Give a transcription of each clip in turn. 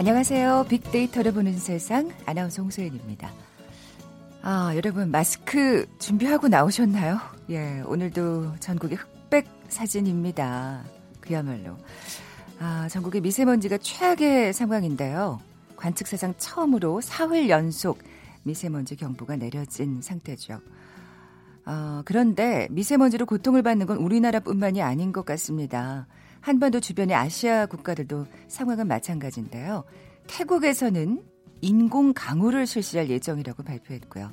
안녕하세요. 빅데이터를 보는 세상 아나운서 홍소연입니다. 아, 여러분 마스크 준비하고 나오셨나요? 예, 오늘도 전국의 흑백 사진입니다. 그야말로. 아, 전국의 미세먼지가 최악의 상황인데요. 관측사상 처음으로 사흘 연속 미세먼지 경보가 내려진 상태죠. 어, 그런데 미세먼지로 고통을 받는 건 우리나라뿐만이 아닌 것 같습니다. 한반도 주변의 아시아 국가들도 상황은 마찬가지인데요. 태국에서는 인공 강우를 실시할 예정이라고 발표했고요.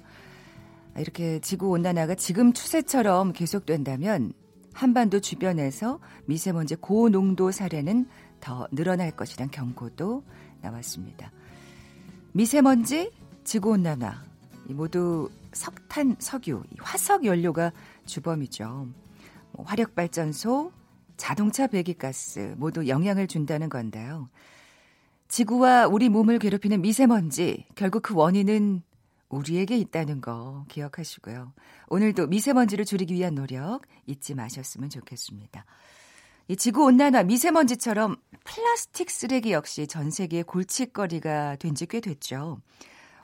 이렇게 지구 온난화가 지금 추세처럼 계속된다면 한반도 주변에서 미세먼지 고농도 사례는 더 늘어날 것이란 경고도 나왔습니다. 미세먼지, 지구 온난화 모두 석탄, 석유, 화석 연료가 주범이죠. 뭐 화력 발전소, 자동차 배기가스 모두 영향을 준다는 건데요. 지구와 우리 몸을 괴롭히는 미세먼지, 결국 그 원인은 우리에게 있다는 거 기억하시고요. 오늘도 미세먼지를 줄이기 위한 노력 잊지 마셨으면 좋겠습니다. 이 지구 온난화 미세먼지처럼 플라스틱 쓰레기 역시 전 세계의 골칫거리가 된 지 꽤 됐죠.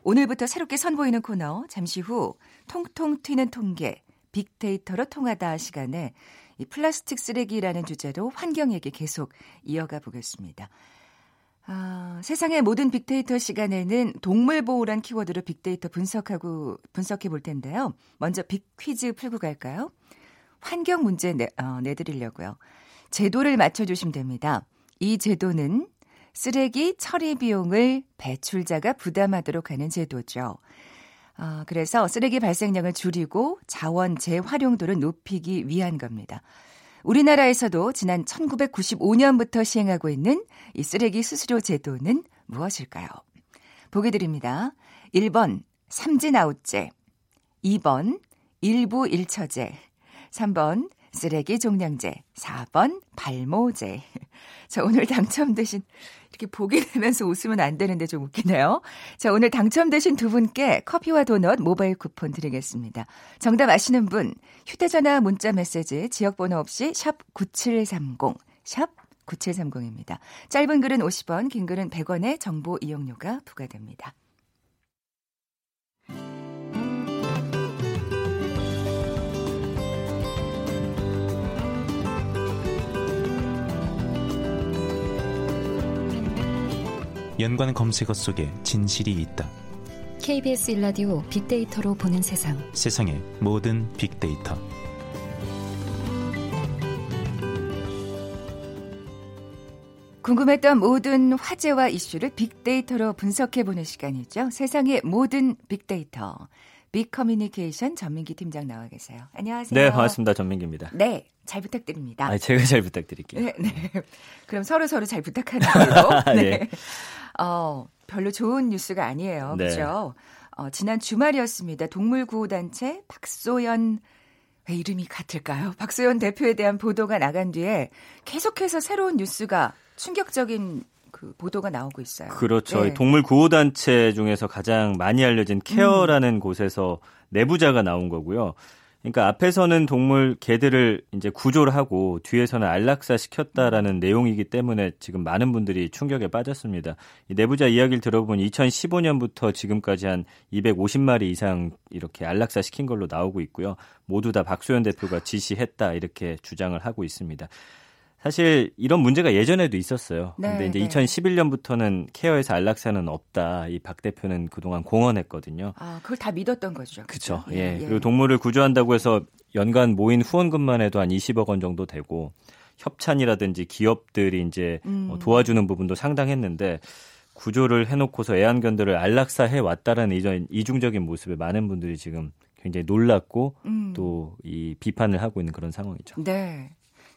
오늘부터 새롭게 선보이는 코너 잠시 후 통통 튀는 통계 빅데이터로 통하다 시간에 이 플라스틱 쓰레기라는 주제로 환경 얘기 계속 이어가 보겠습니다. 아, 세상의 모든 빅데이터 시간에는 동물 보호란 키워드로 빅데이터 분석하고 분석해 볼 텐데요. 먼저 빅 퀴즈 풀고 갈까요? 환경 문제 내, 어, 내드리려고요. 제도를 맞춰주시면 됩니다. 이 제도는 쓰레기 처리 비용을 배출자가 부담하도록 하는 제도죠. 어, 그래서 쓰레기 발생량을 줄이고 자원 재활용도를 높이기 위한 겁니다. 우리나라에서도 지난 1995년부터 시행하고 있는 이 쓰레기 수수료 제도는 무엇일까요? 보기 드립니다. 1번 삼진아웃제, 2번 일부 일처제, 3번 쓰레기 종량제, 4번 발모제. 자, 오늘 당첨되신 이렇게 보게 되면서 웃으면 안 되는데 좀 웃기네요. 자, 오늘 당첨되신 두 분께 커피와 도넛 모바일 쿠폰 드리겠습니다. 정답 아시는 분 휴대전화 문자 메시지 지역번호 없이 샵 9730, 샵 9730입니다. 짧은 글은 50원, 긴 글은 100원의 정보 이용료가 부과됩니다. 연관 검색어 속에 진실이 있다. KBS 일라디오 빅데이터로 보는 세상. 세상의 모든 빅데이터. 궁금했던 모든 화제와 이슈를 빅데이터로 분석해 보는 시간이죠. 세상의 모든 빅데이터. 빅 커뮤니케이션 전민기 팀장 나와 계세요. 안녕하세요. 네, 반갑습니다. 전민기입니다. 네, 잘 부탁드립니다. 아, 제가 잘 부탁드릴게요. 네, 네. 그럼 서로 서로 잘 부탁하는 대로. 네. 네. 어, 별로 좋은 뉴스가 아니에요. 네. 그죠? 어, 지난 주말이었습니다. 동물구호단체 박소연 왜 이름이 같을까요? 박소연 대표에 대한 보도가 나간 뒤에 계속해서 새로운 뉴스가 충격적인 그 보도가 나오고 있어요. 그렇죠. 네. 동물 구호 단체 중에서 가장 많이 알려진 케어라는 음. 곳에서 내부자가 나온 거고요. 그러니까 앞에서는 동물 개들을 이제 구조를 하고 뒤에서는 안락사 시켰다라는 내용이기 때문에 지금 많은 분들이 충격에 빠졌습니다. 이 내부자 이야기를 들어보면 2015년부터 지금까지 한 250마리 이상 이렇게 안락사 시킨 걸로 나오고 있고요. 모두 다 박소연 대표가 지시했다 이렇게 주장을 하고 있습니다. 사실 이런 문제가 예전에도 있었어요. 네, 근데 이제 네. 2011년부터는 케어에서 안락사는 없다. 이 박 대표는 그동안 공언했거든요. 아, 그걸 다 믿었던 거죠. 그렇죠. 예, 예. 그리고 동물을 구조한다고 해서 연간 모인 후원금만 해도 한 20억 원 정도 되고 협찬이라든지 기업들이 이제 음. 어, 도와주는 부분도 상당했는데 구조를 해놓고서 애완견들을 안락사 해 왔다라는 이전 이중적인 모습에 많은 분들이 지금 굉장히 놀랐고 음. 또이 비판을 하고 있는 그런 상황이죠. 네.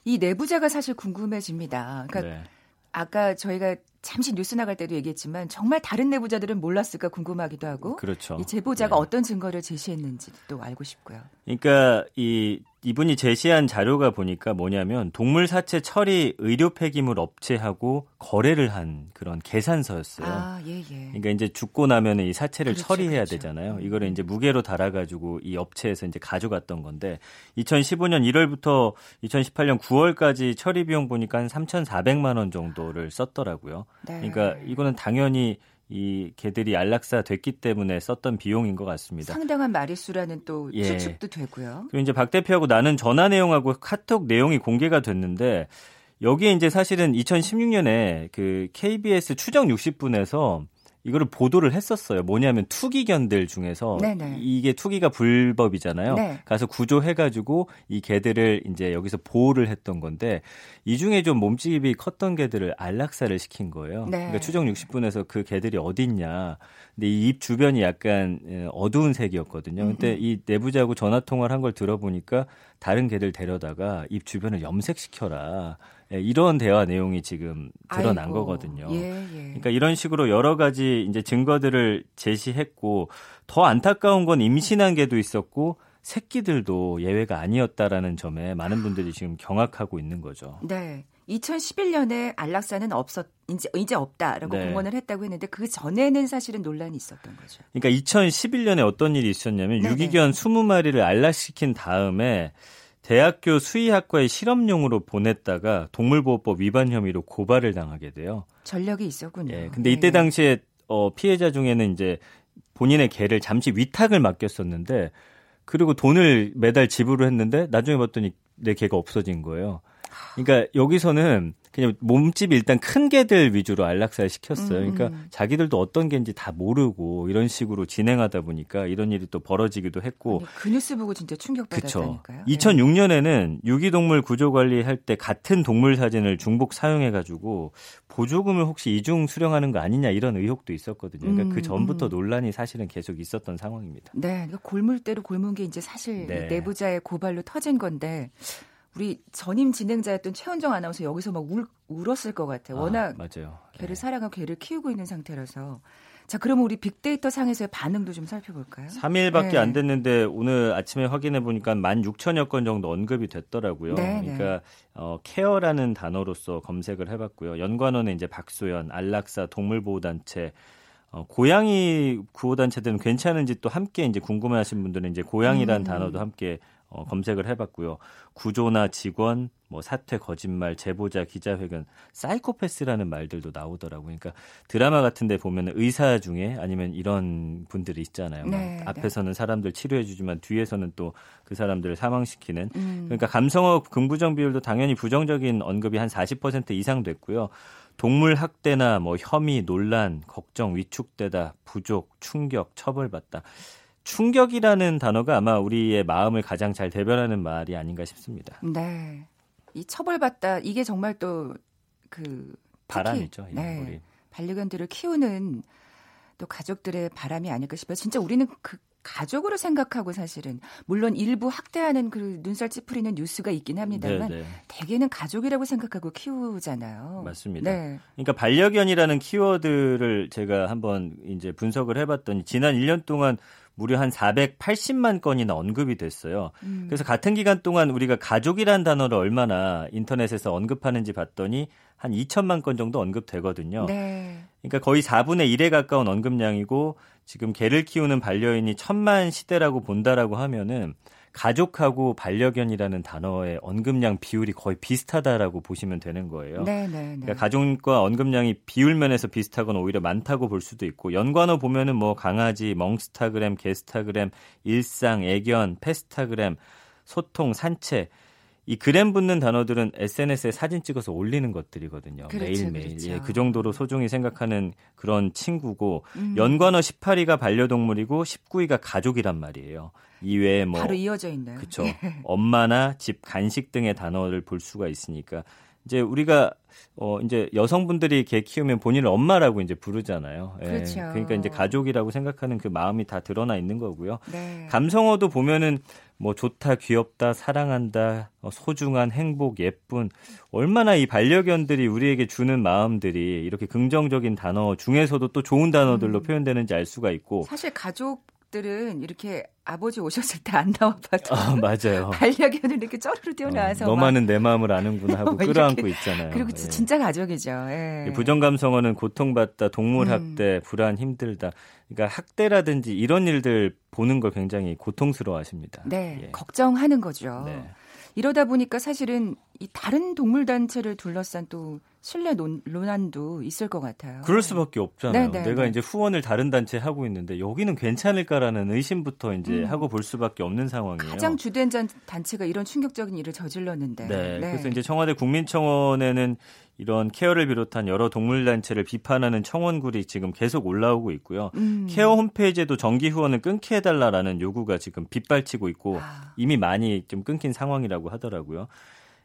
이 내부자가 사실 궁금해집니다. 그러니까 네. 아까 저희가 잠시 뉴스 나갈 때도 얘기했지만 정말 다른 내부자들은 몰랐을까 궁금하기도 하고 그렇죠. 이 제보자가 네. 어떤 증거를 제시했는지도 알고 싶고요. 그러니까 이 이분이 제시한 자료가 보니까 뭐냐면 동물 사체 처리 의료 폐기물 업체하고 거래를 한 그런 계산서였어요. 아, 예, 예. 그러니까 이제 죽고 나면 이 사체를 그렇죠, 처리해야 그렇죠. 되잖아요. 음. 이거를 이제 무게로 달아가지고 이 업체에서 이제 가져갔던 건데 2015년 1월부터 2018년 9월까지 처리 비용 보니까 한 3,400만 원 정도를 썼더라고요. 네. 그러니까 이거는 당연히 이 개들이 안락사 됐기 때문에 썼던 비용인 것 같습니다. 상당한 마리수라는 또 예. 추측도 되고요. 그리고 이제 박 대표하고 나는 전화 내용하고 카톡 내용이 공개가 됐는데 여기에 이제 사실은 2016년에 그 KBS 추정 60분에서 이거를 보도를 했었어요. 뭐냐면 투기견들 중에서 네네. 이게 투기가 불법이잖아요. 네. 가서 구조해가지고 이 개들을 이제 여기서 보호를 했던 건데 이 중에 좀 몸집이 컸던 개들을 안락사를 시킨 거예요. 네. 그러니까 추정 60분에서 그 개들이 어딨냐. 근데 이 입 주변이 약간 예, 어두운 색이었거든요. 근데 음, 이 내부자하고 전화 통화를 한 걸 들어보니까 다른 개들 데려다가 입 주변을 염색시켜라. 예, 이런 대화 내용이 지금 드러난 아이고. 거거든요. 예, 예. 그러니까 이런 식으로 여러 가지 이제 증거들을 제시했고 더 안타까운 건 임신한 개도 있었고 새끼들도 예외가 아니었다라는 점에 많은 분들이 지금 경악하고 있는 거죠. 네. 2011년에 안락사는 없었 이제 이제 없다라고 네. 공언을 했다고 했는데 그 전에는 사실은 논란이 있었던 거죠. 그러니까 2011년에 어떤 일이 있었냐면 네네. 유기견 20마리를 안락시킨 다음에 대학교 수의학과에 실험용으로 보냈다가 동물보호법 위반 혐의로 고발을 당하게 돼요. 전력이 있었군요. 예. 근데 네. 이때 당시에 어 피해자 중에는 이제 본인의 개를 잠시 위탁을 맡겼었는데 그리고 돈을 매달 지불을 했는데 나중에 봤더니 내 개가 없어진 거예요. 그러니까 여기서는 그냥 몸집이 일단 큰 개들 위주로 안락사를 시켰어요. 음, 그러니까 음. 자기들도 어떤 개인지 다 모르고 이런 식으로 진행하다 보니까 이런 일이 또 벌어지기도 했고 아니, 그 뉴스 보고 진짜. 충격받았다니까요. 2006년에는 유기동물 구조 관리할 때 같은 동물 사진을 중복 사용해 가지고 보조금을 혹시 이중 수령하는 거 아니냐 이런 의혹도 있었거든요. 그러니까 음, 그 전부터 음. 논란이 사실은 계속 있었던 상황입니다. 네, 그러니까 골물대로 골문 게 이제 사실 네. 이 내부자의 고발로 터진 건데 우리 전임 진행자였던 최원정 아나운서 여기서 막 울, 울었을 것 같아요. 워낙 아, 맞아요. 개를 네. 사랑하고 개를 키우고 있는 상태라서. 자, 그러면 우리 빅데이터 상에서의 반응도 좀 살펴볼까요? 3일밖에 네. 안 됐는데 오늘 아침에 확인해 보니까 16,000여 건 정도 언급이 됐더라고요. 네, 그러니까 어, 케어라는 단어로서 검색을 해봤고요. 연관어는 이제 박소연, 안락사, 동물보호단체, 어, 고양이 구호단체들은 괜찮은지 또 함께 이제 궁금해하신 분들은 이제 고양이란 음. 단어도 함께 어, 검색을 해봤고요. 구조나 직원, 뭐 사퇴, 거짓말, 제보자, 기자회견, 사이코패스라는 말들도 나오더라고요. 그러니까 드라마 같은데 보면 의사 중에 아니면 이런 분들이 있잖아요. 막 네, 앞에서는 사람들 치료해주지만 뒤에서는 또 그 사람들을 사망시키는. 음. 그러니까 감성어 긍부정 비율도 당연히 부정적인 언급이 한 40% 이상 됐고요. 동물 학대나 뭐 혐의, 논란, 걱정, 위축되다, 부족, 충격, 처벌받다. 충격이라는 단어가 아마 우리의 마음을 가장 잘 대변하는 말이 아닌가 싶습니다. 네. 이 처벌받다 이게 정말 또그 바람이죠. 예, 네. 우리. 반려견들을 키우는 또 가족들의 바람이 아닐까 싶어요. 진짜 우리는 그 가족으로 생각하고 사실은 물론 일부 학대하는 그 눈살 찌푸리는 뉴스가 있긴 합니다만 네, 네. 대개는 가족이라고 생각하고 키우잖아요. 맞습니다. 네. 그러니까 반려견이라는 키워드를 제가 한번 이제 분석을 해봤더니 지난 1년 동안 무려 한 480만 건이나 언급이 됐어요. 음. 그래서 같은 기간 동안 우리가 가족이란 단어를 얼마나 인터넷에서 언급하는지 봤더니 한 2천만 건 정도 언급되거든요. 네. 그러니까 거의 4분의 1에 가까운 언급량이고 지금 개를 키우는 반려인이 천만 시대라고 본다라고 하면은 가족하고 반려견이라는 단어의 언급량 비율이 거의 비슷하다라고 보시면 되는 거예요. 네, 네, 네. 그러니까 가족과 언급량이 비율 면에서 비슷하거나 오히려 많다고 볼 수도 있고 연관어 보면은 뭐 강아지, 멍스타그램, 게스타그램, 일상, 애견, 페스타그램, 소통, 산책 이 그램 붙는 단어들은 SNS에 사진 찍어서 올리는 것들이거든요. 그렇죠, 매일매일. 그렇죠. 예, 그 정도로 소중히 생각하는 그런 친구고 음. 연관어 18위가 반려동물이고 19위가 가족이란 말이에요. 이외에 뭐 바로 이어져 있네요. 그렇죠. 엄마나 집 간식 등의 단어를 볼 수가 있으니까 이제 우리가 어 이제 여성분들이 개 키우면 본인을 엄마라고 이제 부르잖아요. 예. 그렇죠. 그러니까 이제 가족이라고 생각하는 그 마음이 다 드러나 있는 거고요. 네. 감성어도 보면은 뭐 좋다, 귀엽다, 사랑한다, 어, 소중한, 행복, 예쁜 얼마나 이 반려견들이 우리에게 주는 마음들이 이렇게 긍정적인 단어 중에서도 또 좋은 단어들로 음. 표현되는지 알 수가 있고 사실 가족 들은 이렇게 아버지 오셨을 때 안 나와봐도 아 맞아요. 반려견을 이렇게 쩌르르 뛰어나와서 어, 막 너만은 내 마음을 아는구나 하고 막 이렇게. 끌어안고 있잖아요. 그리고 예. 진짜 가족이죠. 예. 이 부정감성어는 고통받다, 동물 음. 학대, 불안, 힘들다. 그러니까 학대라든지 이런 일들 보는 걸 굉장히 고통스러워하십니다. 네, 예. 걱정하는 거죠. 네. 이러다 보니까 사실은 이 다른 동물 단체를 둘러싼 또 신뢰 논, 논란도 있을 것 같아요. 그럴 수밖에 없잖아요. 네네, 내가 네. 이제 후원을 다른 단체에 하고 있는데 여기는 괜찮을까라는 의심부터 이제 음. 하고 볼 수밖에 없는 상황이에요. 가장 주된 전 단체가 이런 충격적인 일을 저질렀는데. 네. 그래서 이제 청와대 국민청원에는 이런 케어를 비롯한 여러 동물 단체를 비판하는 청원글이 지금 계속 올라오고 있고요. 음. 케어 홈페이지에도 정기 후원을 끊게 해달라라는 요구가 지금 빗발치고 있고 아. 이미 많이 좀 끊긴 상황이라고 하더라고요.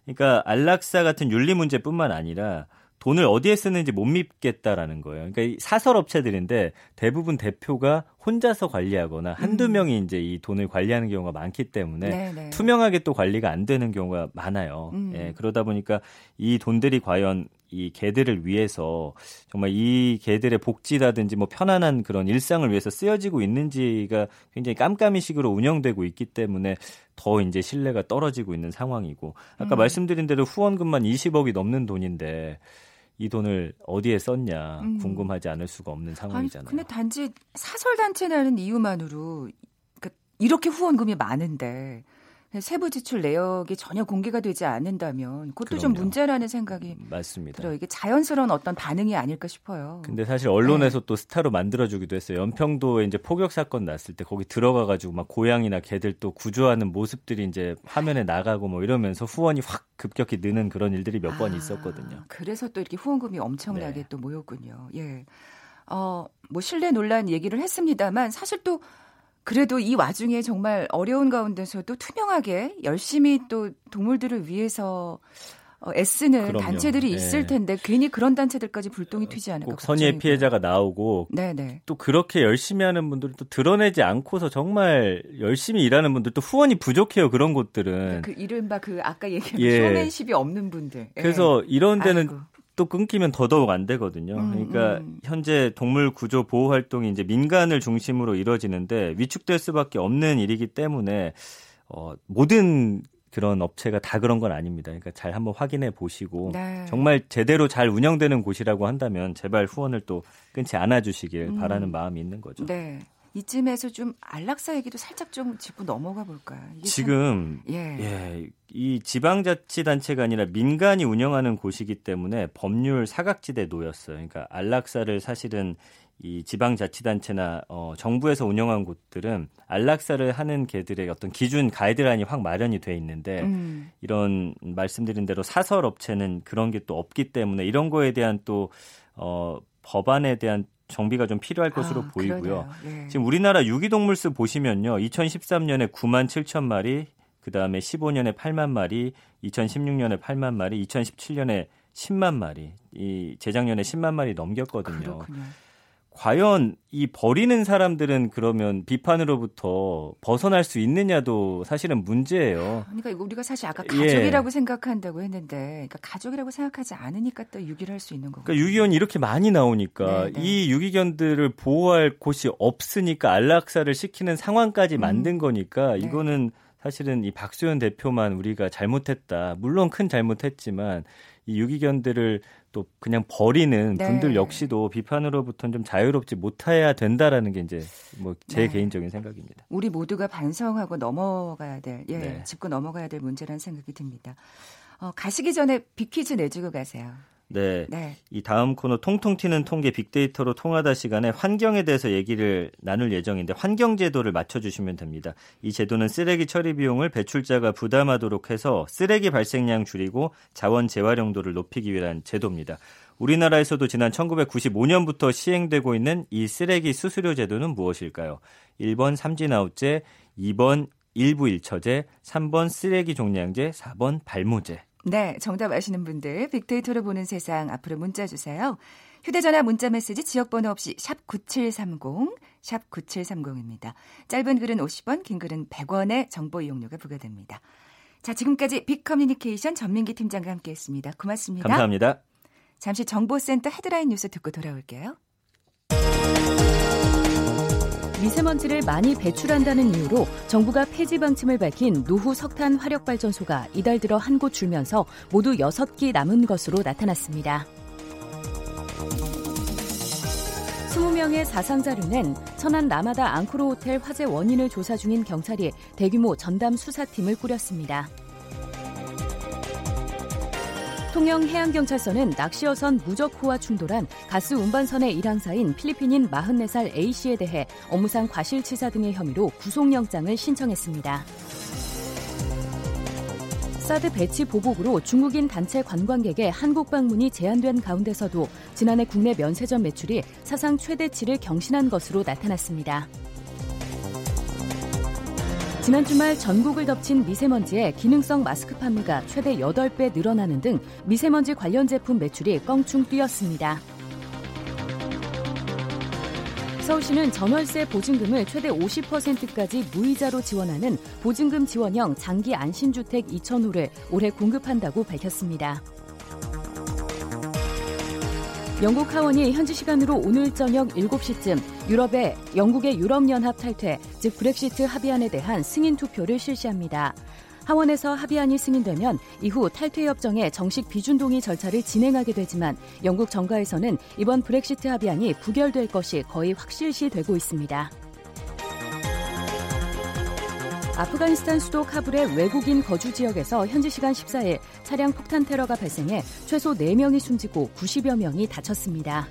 그러니까 안락사 같은 윤리 문제뿐만 아니라 돈을 어디에 쓰는지 못 믿겠다라는 거예요. 그러니까 이 사설 업체들인데 대부분 대표가 혼자서 관리하거나 한두 음. 명이 이제 이 돈을 관리하는 경우가 많기 때문에 네네. 투명하게 또 관리가 안 되는 경우가 많아요. 음. 예, 그러다 보니까 이 돈들이 과연 이 개들을 위해서 정말 이 개들의 복지라든지 뭐 편안한 그런 일상을 위해서 쓰여지고 있는지가 굉장히 깜깜이 식으로 운영되고 있기 때문에 더 이제 신뢰가 떨어지고 있는 상황이고 아까 음. 말씀드린 대로 후원금만 20억이 넘는 돈인데 이 돈을 어디에 썼냐 음. 궁금하지 않을 수가 없는 아니, 상황이잖아요. 근데 단지 사설 단체라는 이유만으로 그러니까 이렇게 후원금이 많은데 세부 지출 내역이 전혀 공개가 되지 않는다면 그것도 좀 그럼요. 문제라는 생각이 맞습니다. 들어요. 이게 자연스러운 어떤 반응이 아닐까 싶어요. 근데 사실 언론에서 네. 또 스타로 만들어주기도 했어요. 연평도에 이제 폭격 사건 났을 때 거기 들어가가지고 막 고양이나 개들 또 구조하는 모습들이 이제 화면에 나가고 뭐 이러면서 후원이 확 급격히 느는 그런 일들이 몇번 아, 있었거든요. 그래서 또 이렇게 후원금이 엄청나게 네. 또 모였군요. 예. 어, 뭐 신뢰 논란 얘기를 했습니다만 사실 또 그래도 이 와중에 정말 어려운 가운데서도 투명하게 열심히 또 동물들을 위해서 어, 애쓰는 그럼요. 단체들이 예. 있을 텐데 괜히 그런 단체들까지 불똥이 튀지 않을까 꼭 선의의. 피해자가 나오고 네네. 또 그렇게 열심히 하는 분들은 또 드러내지 않고서 정말 열심히 일하는 분들 또 후원이 부족해요. 그런 곳들은. 그 이른바 그 아까 얘기한 예. 쇼맨십이 없는 분들. 예. 그래서 이런 데는 아이고. 또 끊기면 더더욱 안 되거든요. 음, 그러니까 음. 현재 동물 구조 보호 활동이 이제 민간을 중심으로 이루어지는데 위축될 수밖에 없는 일이기 때문에 어, 모든 그런 업체가 다 그런 건 아닙니다. 그러니까 잘 한번 확인해 보시고 네. 정말 제대로 잘 운영되는 곳이라고 한다면 제발 후원을 또 끊지 않아 주시길 음. 바라는 마음이 있는 거죠. 네. 이쯤에서 좀 안락사 얘기도 살짝 좀 짚고 넘어가 볼까요? 이게 참- 지금 예. 예, 이 지방자치단체가 아니라 민간이 운영하는 곳이기 때문에 법률 사각지대에 놓였어요. 그러니까 안락사를 사실은 이 지방자치단체나 어, 정부에서 운영한 곳들은 안락사를 하는 개들의 어떤 기준 가이드라인이 확 마련이 돼 있는데 음. 이런 말씀드린 대로 사설 업체는 그런 게 또 없기 때문에 이런 거에 대한 또 어, 법안에 대한 정비가 좀 필요할 것으로 아, 보이고요. 예. 지금 우리나라 유기동물 수 보시면요. 2013년에 9만 7천 마리, 그다음에 15년에 8만 마리, 2016년에 8만 마리, 2017년에 10만 마리. 이 재작년에 10만 마리 넘겼거든요. 그렇군요. 과연 이 버리는 사람들은 그러면 비판으로부터 벗어날 수 있느냐도 사실은 문제예요. 그러니까 이거 우리가 사실 아까 예. 가족이라고 생각한다고 했는데, 그러니까 가족이라고 생각하지 않으니까 또 유기를 할 수 있는 거고. 그러니까 유기견이 이렇게 많이 나오니까 네, 네. 이 유기견들을 보호할 곳이 없으니까 안락사를 시키는 상황까지 음. 만든 거니까 네. 이거는 사실은 이 박수현 대표만 우리가 잘못했다. 물론 큰 잘못했지만 이 유기견들을 또 그냥 버리는 네. 분들 역시도 비판으로부터는 좀 자유롭지 못해야 된다라는 게 이제 뭐제 네. 개인적인 생각입니다. 우리 모두가 반성하고 넘어가야 될, 예, 네. 짚고 넘어가야 될 문제라는 생각이 듭니다. 어, 가시기 전에 빅퀴즈 내주고 가세요. 네. 네. 이 다음 코너 통통 튀는 통계 빅데이터로 통하다 시간에 환경에 대해서 얘기를 나눌 예정인데 환경 제도를 맞춰 주시면 됩니다. 이 제도는 쓰레기 처리 비용을 배출자가 부담하도록 해서 쓰레기 발생량 줄이고 자원 재활용도를 높이기 위한 제도입니다. 우리나라에서도 지난 1995년부터 시행되고 있는 이 쓰레기 수수료 제도는 무엇일까요? 1번 삼진아웃제, 2번 일부 일처제, 3번 쓰레기 종량제, 4번 발모제. 네, 정답 아시는 분들 빅데이터로 보는 세상 앞으로 문자 주세요. 휴대전화 문자 메시지 지역번호 없이 샵 9730, 샵 9730입니다. 짧은 글은 50원, 긴 글은 100원의 정보 이용료가 부과됩니다. 자, 지금까지 빅커뮤니케이션 전민기 팀장과 함께했습니다. 고맙습니다. 감사합니다. 잠시 정보센터 헤드라인 뉴스 듣고 돌아올게요. 미세먼지를 많이 배출한다는 이유로 정부가 폐지 방침을 밝힌 노후 석탄 화력 발전소가 이달 들어 한 곳 줄면서 모두 6기 남은 것으로 나타났습니다. 20명의 사상자를 낸 천안 라마다 앙코르 호텔 화재 원인을 조사 중인 경찰이 대규모 전담 수사팀을 꾸렸습니다. 통영 해양경찰서는 낚시어선 무적호와 충돌한 가스 운반선의 일항사인 필리핀인 44살 A씨에 대해 업무상 과실치사 등의 혐의로 구속영장을 신청했습니다. 사드 배치 보복으로 중국인 단체 관광객의 한국 방문이 제한된 가운데서도 지난해 국내 면세점 매출이 사상 최대치를 경신한 것으로 나타났습니다. 지난 주말 전국을 덮친 미세먼지에 기능성 마스크 판매가 최대 8배 늘어나는 등 미세먼지 관련 제품 매출이 껑충 뛰었습니다. 서울시는 전월세 보증금을 최대 50%까지 무이자로 지원하는 보증금 지원형 장기 안심주택 2,000호를 올해 공급한다고 밝혔습니다. 영국 하원이 현지 시간으로 오늘 저녁 7시쯤 유럽의 영국의 유럽연합 탈퇴, 즉 브렉시트 합의안에 대한 승인 투표를 실시합니다. 하원에서 합의안이 승인되면 이후 탈퇴 협정의 정식 비준동의 절차를 진행하게 되지만 영국 정가에서는 이번 브렉시트 합의안이 부결될 것이 거의 확실시 되고 있습니다. 아프가니스탄 수도 카불의 외국인 거주 지역에서 현지 시간 14일 차량 폭탄 테러가 발생해 최소 4명이 숨지고 90여 명이 다쳤습니다.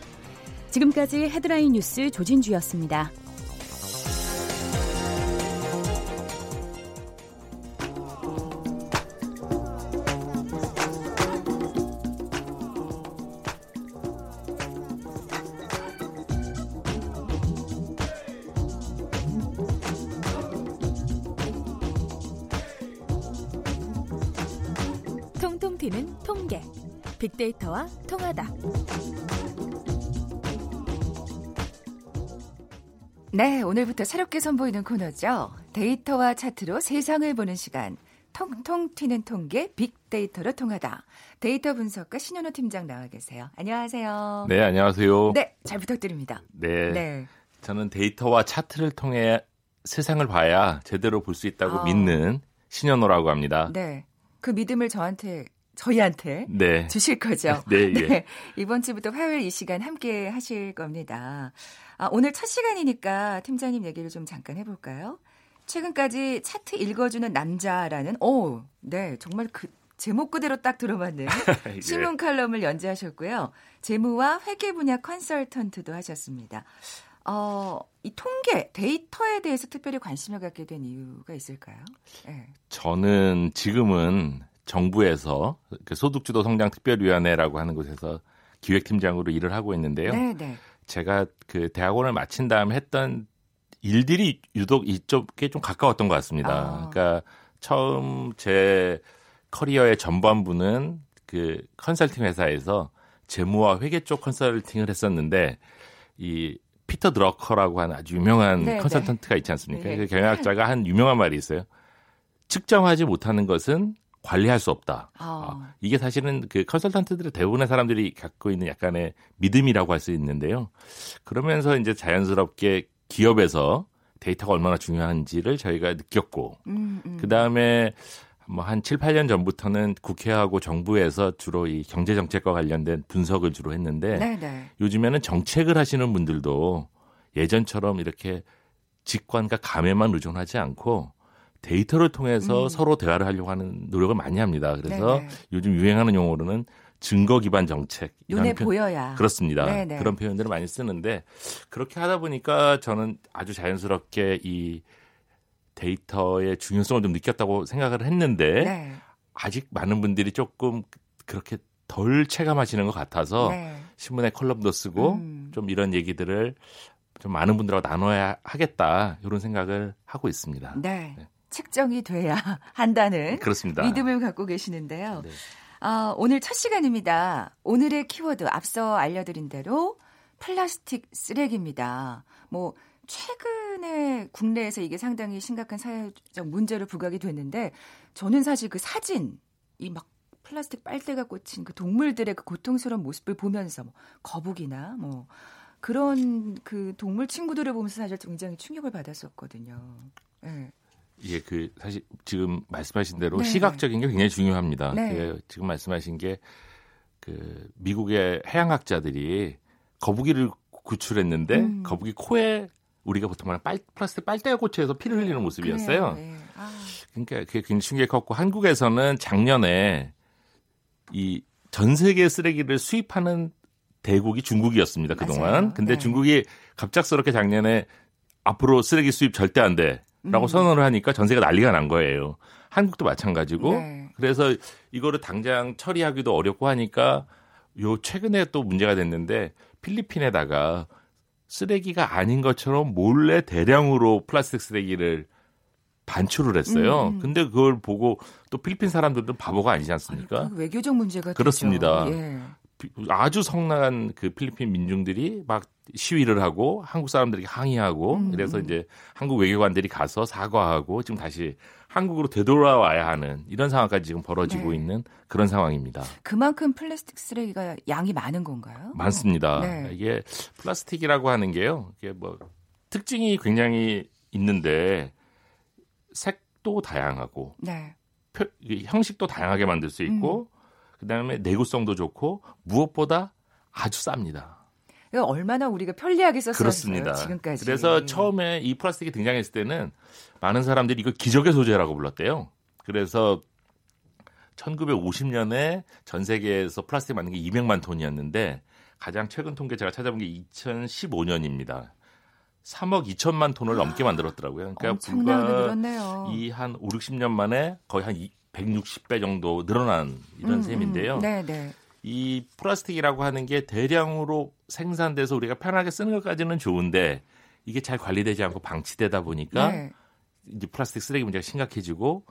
지금까지 헤드라인 뉴스 조진주였습니다. 튀는 통계. 빅데이터와 통하다. 네, 오늘부터 새롭게 선보이는 코너죠. 데이터와 차트로 세상을 보는 시간. 통통 튀는 통계 빅데이터로 통하다. 데이터 분석가 신현호 팀장 나와 계세요. 안녕하세요. 네, 안녕하세요. 네, 잘 부탁드립니다. 네. 네. 저는 데이터와 차트를 통해 세상을 봐야 제대로 볼 수 있다고 아. 믿는 신현호라고 합니다. 네. 그 믿음을 저한테 저희한테 네. 주실 거죠. 네, 예. 이번 주부터 화요일 이 시간 함께 하실 겁니다. 아, 오늘 첫 시간이니까 팀장님 얘기를 좀 잠깐 해볼까요? 최근까지 차트 읽어주는 남자라는, 오, 네, 정말 그 제목 그대로 딱 들어맞는 예. 신문 칼럼을 연재하셨고요. 재무와 회계 분야 컨설턴트도 하셨습니다. 어, 이 통계, 데이터에 대해서 특별히 관심을 갖게 된 이유가 있을까요? 네. 저는 지금은 정부에서 그 소득주도 성장 특별위원회라고 하는 곳에서 기획팀장으로 일을 하고 있는데요. 네, 네. 제가 그 대학원을 마친 다음에 했던 일들이 유독 이쪽에 좀 가까웠던 것 같습니다. 아. 그러니까 처음 제 커리어의 전반부는 그 컨설팅 회사에서 재무와 회계 쪽 컨설팅을 했었는데 이 피터 드러커라고 하는 아주 유명한 네, 컨설턴트가 있지 않습니까? 네. 그 경영학자가 한 유명한 말이 있어요. 측정하지 못하는 것은 관리할 수 없다. 어. 아, 이게 사실은 그 컨설턴트들의 대부분의 사람들이 갖고 있는 약간의 믿음이라고 할 수 있는데요. 그러면서 이제 자연스럽게 기업에서 데이터가 얼마나 중요한지를 저희가 느꼈고, 음, 음. 그 다음에 뭐한 7, 8년 전부터는 국회하고 정부에서 주로 이 경제 정책과 관련된 분석을 주로 했는데 네, 네. 요즘에는 정책을 하시는 분들도 예전처럼 이렇게 직관과 감에만 의존하지 않고 데이터를 통해서 음. 서로 대화를 하려고 하는 노력을 많이 합니다. 그래서 네네. 요즘 유행하는 용어로는 증거 기반 정책 눈에 표- 보여야. 그렇습니다. 네네. 그런 표현들을 많이 쓰는데 그렇게 하다 보니까 저는 아주 자연스럽게 이 데이터의 중요성을 좀 느꼈다고 생각을 했는데 네. 아직 많은 분들이 조금 그렇게 덜 체감하시는 것 같아서 네. 신문에 컬럼도 쓰고 음. 좀 이런 얘기들을 좀 많은 분들하고 나눠야 하겠다 이런 생각을 하고 있습니다. 네. 네. 측정이 돼야 한다는 그렇습니다. 믿음을 갖고 계시는데요. 네. 아, 오늘 첫 시간입니다. 오늘의 키워드 앞서 알려드린 대로 플라스틱 쓰레기입니다. 뭐 최근에 국내에서 이게 상당히 심각한 사회적 문제로 부각이 됐는데 저는 사실 그 사진 이 막 플라스틱 빨대가 꽂힌 그 동물들의 그 고통스러운 모습을 보면서 뭐 거북이나 뭐 그런 그 동물 친구들을 보면서 사실 굉장히 충격을 받았었거든요. 네. 예, 그 사실 지금 말씀하신 대로 네. 시각적인 게 굉장히 중요합니다. 네. 그 지금 말씀하신 게 그 미국의 해양학자들이 거북이를 구출했는데 음. 거북이 코에 우리가 보통 말하는 빨, 플라스틱 빨대가 꽂혀서 피를 흘리는 모습이었어요. 네. 아, 그러니까 그게 굉장히 충격이 컸고 한국에서는 작년에 이 전 세계 쓰레기를 수입하는 대국이 중국이었습니다 그동안. 맞아요. 근데 네. 중국이 갑작스럽게 작년에 앞으로 쓰레기 수입 절대 안 돼 라고 음. 선언을 하니까 전 세계가 난리가 난 거예요. 한국도 마찬가지고. 네. 그래서 이거를 당장 처리하기도 어렵고 하니까 요 최근에 또 문제가 됐는데 필리핀에다가 쓰레기가 아닌 것처럼 몰래 대량으로 플라스틱 쓰레기를 반출을 했어요. 음, 음. 근데 그걸 보고 또 필리핀 사람들은 바보가 아니지 않습니까? 그 외교적 문제가 그렇습니다. 예. 비- 아주 성난한 그 필리핀 민중들이 막 시위를 하고 한국 사람들이 항의하고 음, 그래서 음. 이제 한국 외교관들이 가서 사과하고 지금 다시 한국으로 되돌아와야 하는 이런 상황까지 지금 벌어지고 네. 있는 그런 상황입니다. 그만큼 플라스틱 쓰레기가 양이 많은 건가요? 많습니다. 네. 이게 플라스틱이라고 하는 게요. 이게 뭐 특징이 굉장히 있는데 색도 다양하고 네. 표- 형식도 다양하게 만들 수 있고 음. 그다음에 내구성도 좋고 무엇보다 아주 쌉니다. 이거 얼마나 우리가 편리하게 썼어요 그렇습니다. 지금까지. 그래서 처음에 이 플라스틱이 등장했을 때는 많은 사람들이 이걸 기적의 소재라고 불렀대요. 그래서 1950년에 전 세계에서 플라스틱 만든 게 200만 톤이었는데 가장 최근 통계 제가 찾아본 게 2015년입니다. 3억 2천만 톤을 넘게 만들었더라고요. 그러니까 엄청나게 불과 늘었네요. 이한 5, 60년 만에 거의 한 160배 정도 늘어난 이런 음, 셈인데요. 음. 네, 네. 이 플라스틱이라고 하는 게 대량으로 생산돼서 우리가 편하게 쓰는 것까지는 좋은데 이게 잘 관리되지 않고 방치되다 보니까 네. 이제 플라스틱 쓰레기 문제가 심각해지고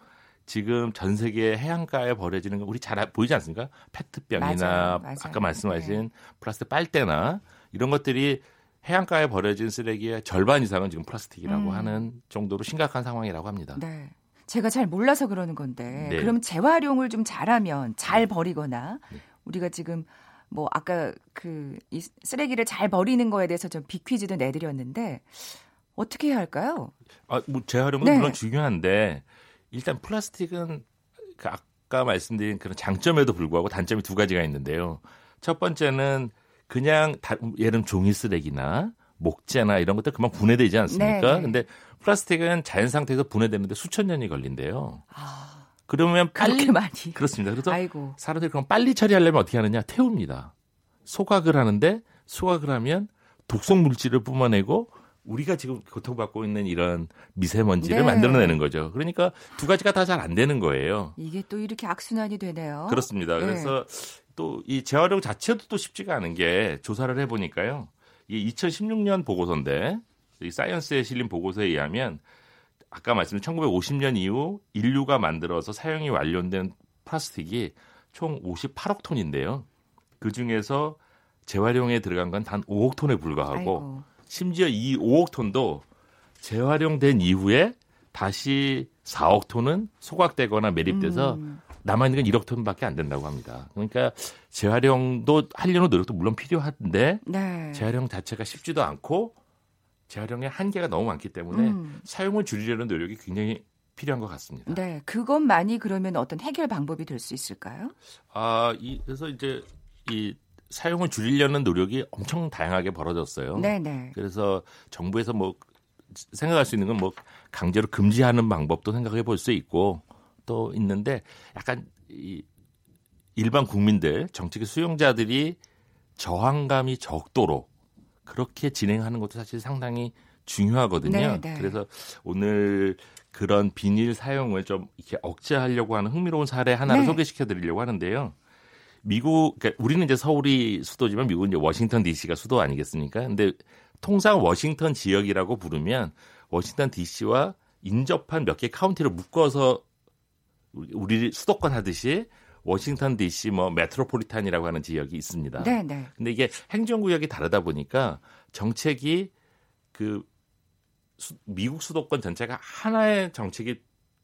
지금 전 세계 해안가에 버려지는 거 우리 잘 아- 보이지 않습니까? 페트병이나. 아까 말씀하신 네. 플라스틱 빨대나 이런 것들이 해안가에 버려진 쓰레기의 절반 이상은 지금 플라스틱이라고 음. 하는 정도로 심각한 상황이라고 합니다. 네. 제가 잘 몰라서 그러는 건데 네. 그럼 재활용을 좀 잘하면 잘 버리거나 네. 우리가 지금 뭐 아까 그 이 쓰레기를 잘 버리는 거에 대해서 좀 비퀴즈도 내드렸는데 어떻게 해야 할까요? 아, 뭐 재활용은 네. 물론 중요한데 일단 플라스틱은 그 아까 말씀드린 그런 장점에도 불구하고 단점이 두 가지가 있는데요. 첫 번째는 그냥 다, 예를 들면 종이 쓰레기나 목재나 이런 것들 금방 분해되지 않습니까? 네. 근데 플라스틱은 자연 상태에서 분해되는데 수천 년이 걸린대요. 아, 그러면 빨리 많이. 그렇습니다. 그래서 아이고. 사람들이 그럼 빨리 처리하려면 어떻게 하느냐? 태웁니다. 소각을 하는데 소각을 하면 독성 물질을 뿜어내고 우리가 지금 고통받고 있는 이런 미세먼지를 네. 만들어내는 거죠. 그러니까 두 가지가 다 잘 안 되는 거예요. 이게 또 이렇게 악순환이 되네요. 그렇습니다. 네. 그래서 또 이 재활용 자체도 또 쉽지가 않은 게 조사를 해보니까요. 이 2016년 보고서인데 이 사이언스에 실린 보고서에 의하면 아까 말씀드린 1950년 이후 인류가 만들어서 사용이 완료된 플라스틱이 총 58억 톤인데요. 그 중에서 재활용에 들어간 건 단 5억 톤에 불과하고 아이고. 심지어 이 5억 톤도 재활용된 이후에 다시 4억 톤은 소각되거나 매립돼서 음. 남아있는 건 1억 톤밖에 안 된다고 합니다. 그러니까 재활용도 하려는 노력도 물론 필요한데 네. 재활용 자체가 쉽지도 않고 재활용의 한계가 너무 많기 때문에 음. 사용을 줄이려는 노력이 굉장히 필요한 것 같습니다. 네, 그것만이 그러면 어떤 해결 방법이 될 수 있을까요? 아, 이, 그래서 이제 이 사용을 줄이려는 노력이 엄청 다양하게 벌어졌어요. 네, 네. 그래서 정부에서 뭐 생각할 수 있는 건 뭐 강제로 금지하는 방법도 생각해 볼 수 있고 또 있는데 약간 이 일반 국민들 정책의 수용자들이 저항감이 적도록 그렇게 진행하는 것도 사실 상당히 중요하거든요. 네, 네. 그래서 오늘 그런 비닐 사용을 좀 이렇게 억제하려고 하는 흥미로운 사례 하나를 네. 소개시켜 드리려고 하는데요. 미국, 그러니까 우리는 이제 서울이 수도지만 미국은 이제 워싱턴 DC가 수도 아니겠습니까? 근데 통상 워싱턴 지역이라고 부르면 워싱턴 DC와 인접한 몇 개 카운티를 묶어서 우리- 수도권 하듯이 워싱턴 DC 뭐 metropolitan이라고 하는 지역이 있습니다. 네, 네. 근데 이게 행정구역이 다르다 보니까 정책이 그 수- 미국 수도권 전체가 하나의 정책이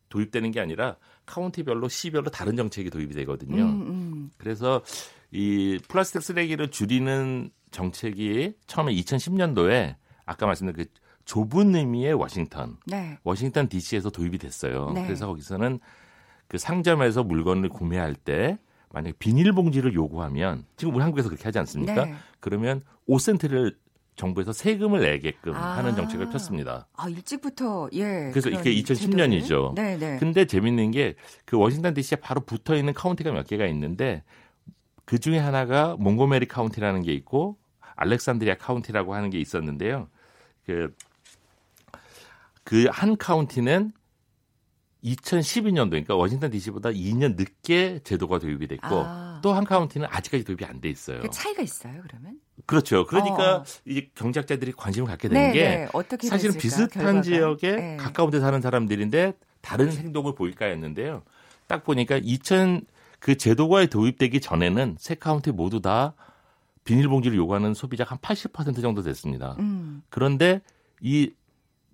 도입되는 게 아니라 카운티별로 시별로 다른 정책이 도입이 되거든요. 음, 음. 그래서 이 플라스틱 쓰레기를 줄이는 정책이 처음에 2010년도에 아까 말씀드린 그 좁은 의미의 워싱턴, 네. 워싱턴 DC에서 도입이 됐어요. 네. 그래서 거기서는 그 상점에서 물건을 구매할 때 만약에 비닐봉지를 요구하면 지금 우리 한국에서 그렇게 하지 않습니까? 네. 그러면 5센트를 정부에서 세금을 내게끔 아. 하는 정책을 폈습니다. 아, 일찍부터 예. 그래서 이게 2010 년이죠. 제도를. 네, 네. 근데 재밌는 게 그 워싱턴 DC에 바로 붙어 있는 카운티가 몇 개가 있는데 그 중에 하나가 몽고메리 카운티라는 게 있고 알렉산드리아 카운티라고 하는 게 있었는데요. 그 그 한 카운티는 2012년도 그러니까 워싱턴 DC보다 2년 늦게 제도가 도입이 됐고 아. 또 한 카운티는 아직까지 도입이 안 돼 있어요. 그 차이가 있어요, 그러면? 그렇죠. 그러니까 어. 이제 경제학자들이 관심을 갖게 되는 네, 게 네. 사실은 됐을까, 비슷한 결과가. 지역에 네. 가까운 데 사는 사람들인데 다른 행동을 보일까였는데요. 딱 보니까 2000 그 제도가 도입되기 전에는 세 카운티 모두 다 비닐봉지를 요구하는 소비자가 한 80% 정도 됐습니다. 음. 그런데 이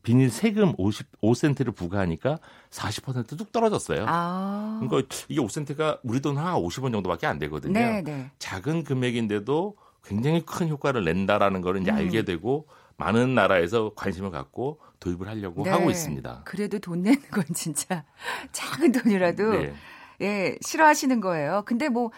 비닐 세금 55센트를 부과하니까 40%뚝 떨어졌어요. 아. 그러니까 이게 5센트가 우리 돈한 50원 정도밖에 안 되거든요. 네, 네. 작은 금액인데도 굉장히 큰 효과를 낸다라는 거를 이제 음. 알게 되고 많은 나라에서 관심을 갖고 도입을 하려고 네. 하고 있습니다. 그래도 돈 내는 건 진짜 작은 돈이라도 네. 예, 싫어하시는 거예요. 근데 뭐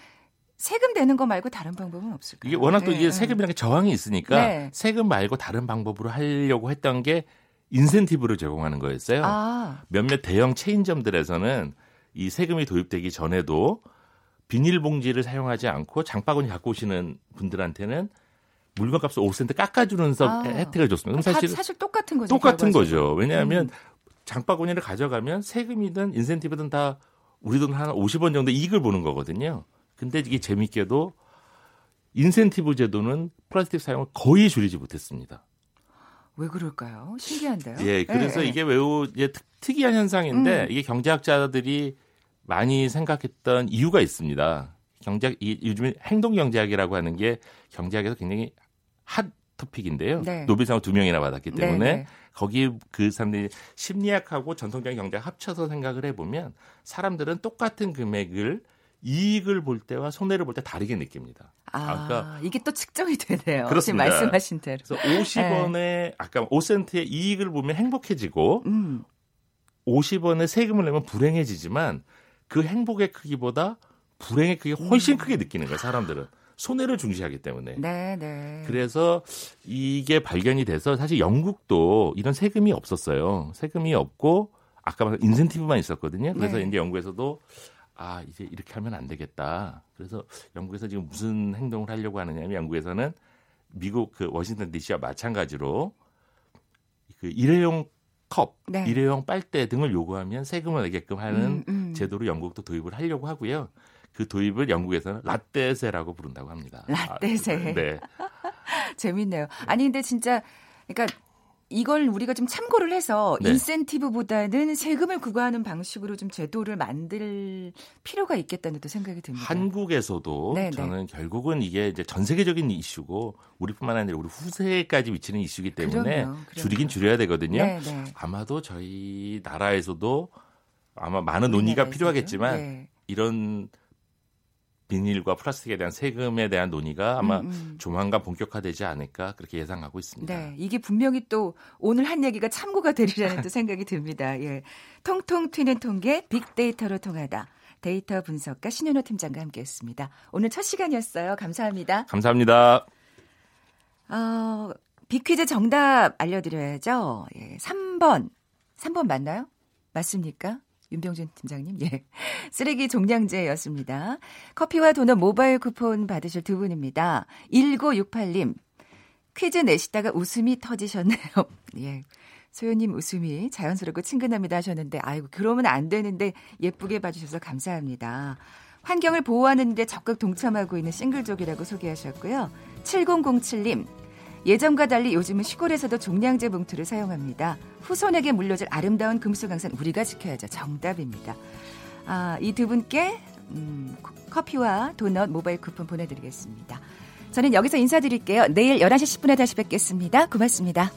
세금 내는 거 말고 다른 방법은 없을까요? 이게 워낙 또 네, 이게 네. 세금이라는 게 저항이 있으니까 네. 세금 말고 다른 방법으로 하려고 했던 게 인센티브를 제공하는 거였어요. 아, 몇몇 대형 체인점들에서는 이 세금이 도입되기 전에도 비닐봉지를 사용하지 않고 장바구니 갖고 오시는 분들한테는 물건값을 5센트 깎아주는 서 아. 혜택을 줬습니다. 그럼 다 사실 사실 똑같은 거죠. 똑같은 결과적으로. 거죠. 왜냐하면 음. 장바구니를 가져가면 세금이든 인센티브든 다 우리 돈 한 50원 정도 이익을 보는 거거든요. 근데 이게 재밌게도 인센티브 제도는 플라스틱 사용을 거의 줄이지 못했습니다. 왜 그럴까요? 신기한데요. 예, 그래서 예, 예. 이게 매우 이제 특, 특이한 현상인데 음. 이게 경제학자들이 많이 생각했던 이유가 있습니다. 경제 이 요즘에 행동 경제학이라고 하는 게 경제학에서 굉장히 핫 토픽인데요. 네. 노벨상을 두 명이나 받았기 네, 때문에 네. 거기 그 사람들이 심리학하고 전통적인 경제학 합쳐서 생각을 해보면 사람들은 똑같은 금액을 이익을 볼 때와 손해를 볼 때 다르게 느낍니다. 아, 아까- 이게 또 측정이 되네요. 그렇습니다. 지금 말씀하신 대로. 그래서 50원에 아까 5센트의 이익을 보면 행복해지고 음, 50원의 세금을 내면 불행해지지만 그 행복의 크기보다 불행의 크기가 훨씬 크게 느끼는 거예요, 사람들은. 손해를 중시하기 때문에. 음. 네, 네. 그래서 이게 발견이 돼서 사실 영국도 이런 세금이 없었어요. 세금이 없고 아까 말한 인센티브만 있었거든요. 그래서 네. 이제 영국에서도 아 이제 이렇게 하면 안 되겠다. 그래서 영국에서 지금 무슨 행동을 하려고 하느냐면 영국에서는 미국 그 워싱턴 D.C.와 마찬가지로 그 일회용 컵, 네. 일회용 빨대 등을 요구하면 세금을 내게끔 하는 음, 음. 제도를 영국도 도입을 하려고 하고요. 그 도입을 영국에서는 라떼세라고 부른다고 합니다. 라떼세. 아, 네. 재밌네요. 아니 근데 진짜 그러니까 이걸 우리가 좀 참고를 해서 네. 인센티브보다는 세금을 부과하는 방식으로 좀 제도를 만들 필요가 있겠다는 또 생각이 듭니다. 한국에서도 네, 네. 저는 결국은 이게 이제 전 세계적인 이슈고 우리뿐만 아니라 우리 후세까지 미치는 이슈이기 때문에 그럼요, 그럼요. 줄이긴 줄여야 되거든요. 네, 네. 아마도 저희 나라에서도 아마 많은 논의가. 필요하겠지만 네. 이런 비닐과 플라스틱에 대한 세금에 대한 논의가 아마 음, 음. 조만간 본격화되지 않을까 그렇게 예상하고 있습니다. 네, 이게 분명히 또 오늘 한 얘기가 참고가 되리라는 또 생각이 듭니다. 예. 통통 튀는 통계 빅데이터로 통하다. 데이터 분석가 신현호 팀장과 함께했습니다. 오늘 첫 시간이었어요. 감사합니다. 감사합니다. 어, 빅퀴즈 정답 알려드려야죠. 예, 3번. 3번 맞나요? 맞습니까? 윤병준 팀장님, 예. 쓰레기 종량제였습니다. 커피와 도넛 모바일 쿠폰 받으실 두 분입니다. 1968님, 퀴즈 내시다가 웃음이 터지셨네요. 예. 소연님 웃음이 자연스럽고 친근합니다 하셨는데, 아이고, 그러면 안 되는데 예쁘게 봐주셔서 감사합니다. 환경을 보호하는 데 적극 동참하고 있는 싱글족이라고 소개하셨고요. 7007님, 예전과 달리 요즘은 시골에서도 종량제 봉투를 사용합니다. 후손에게 물려줄 아름다운 금수강산 우리가 지켜야죠. 정답입니다. 아, 이 두 분께 음, 커피와 도넛 모바일 쿠폰 보내드리겠습니다. 저는 여기서 인사드릴게요. 내일 11시 10분에 다시 뵙겠습니다. 고맙습니다.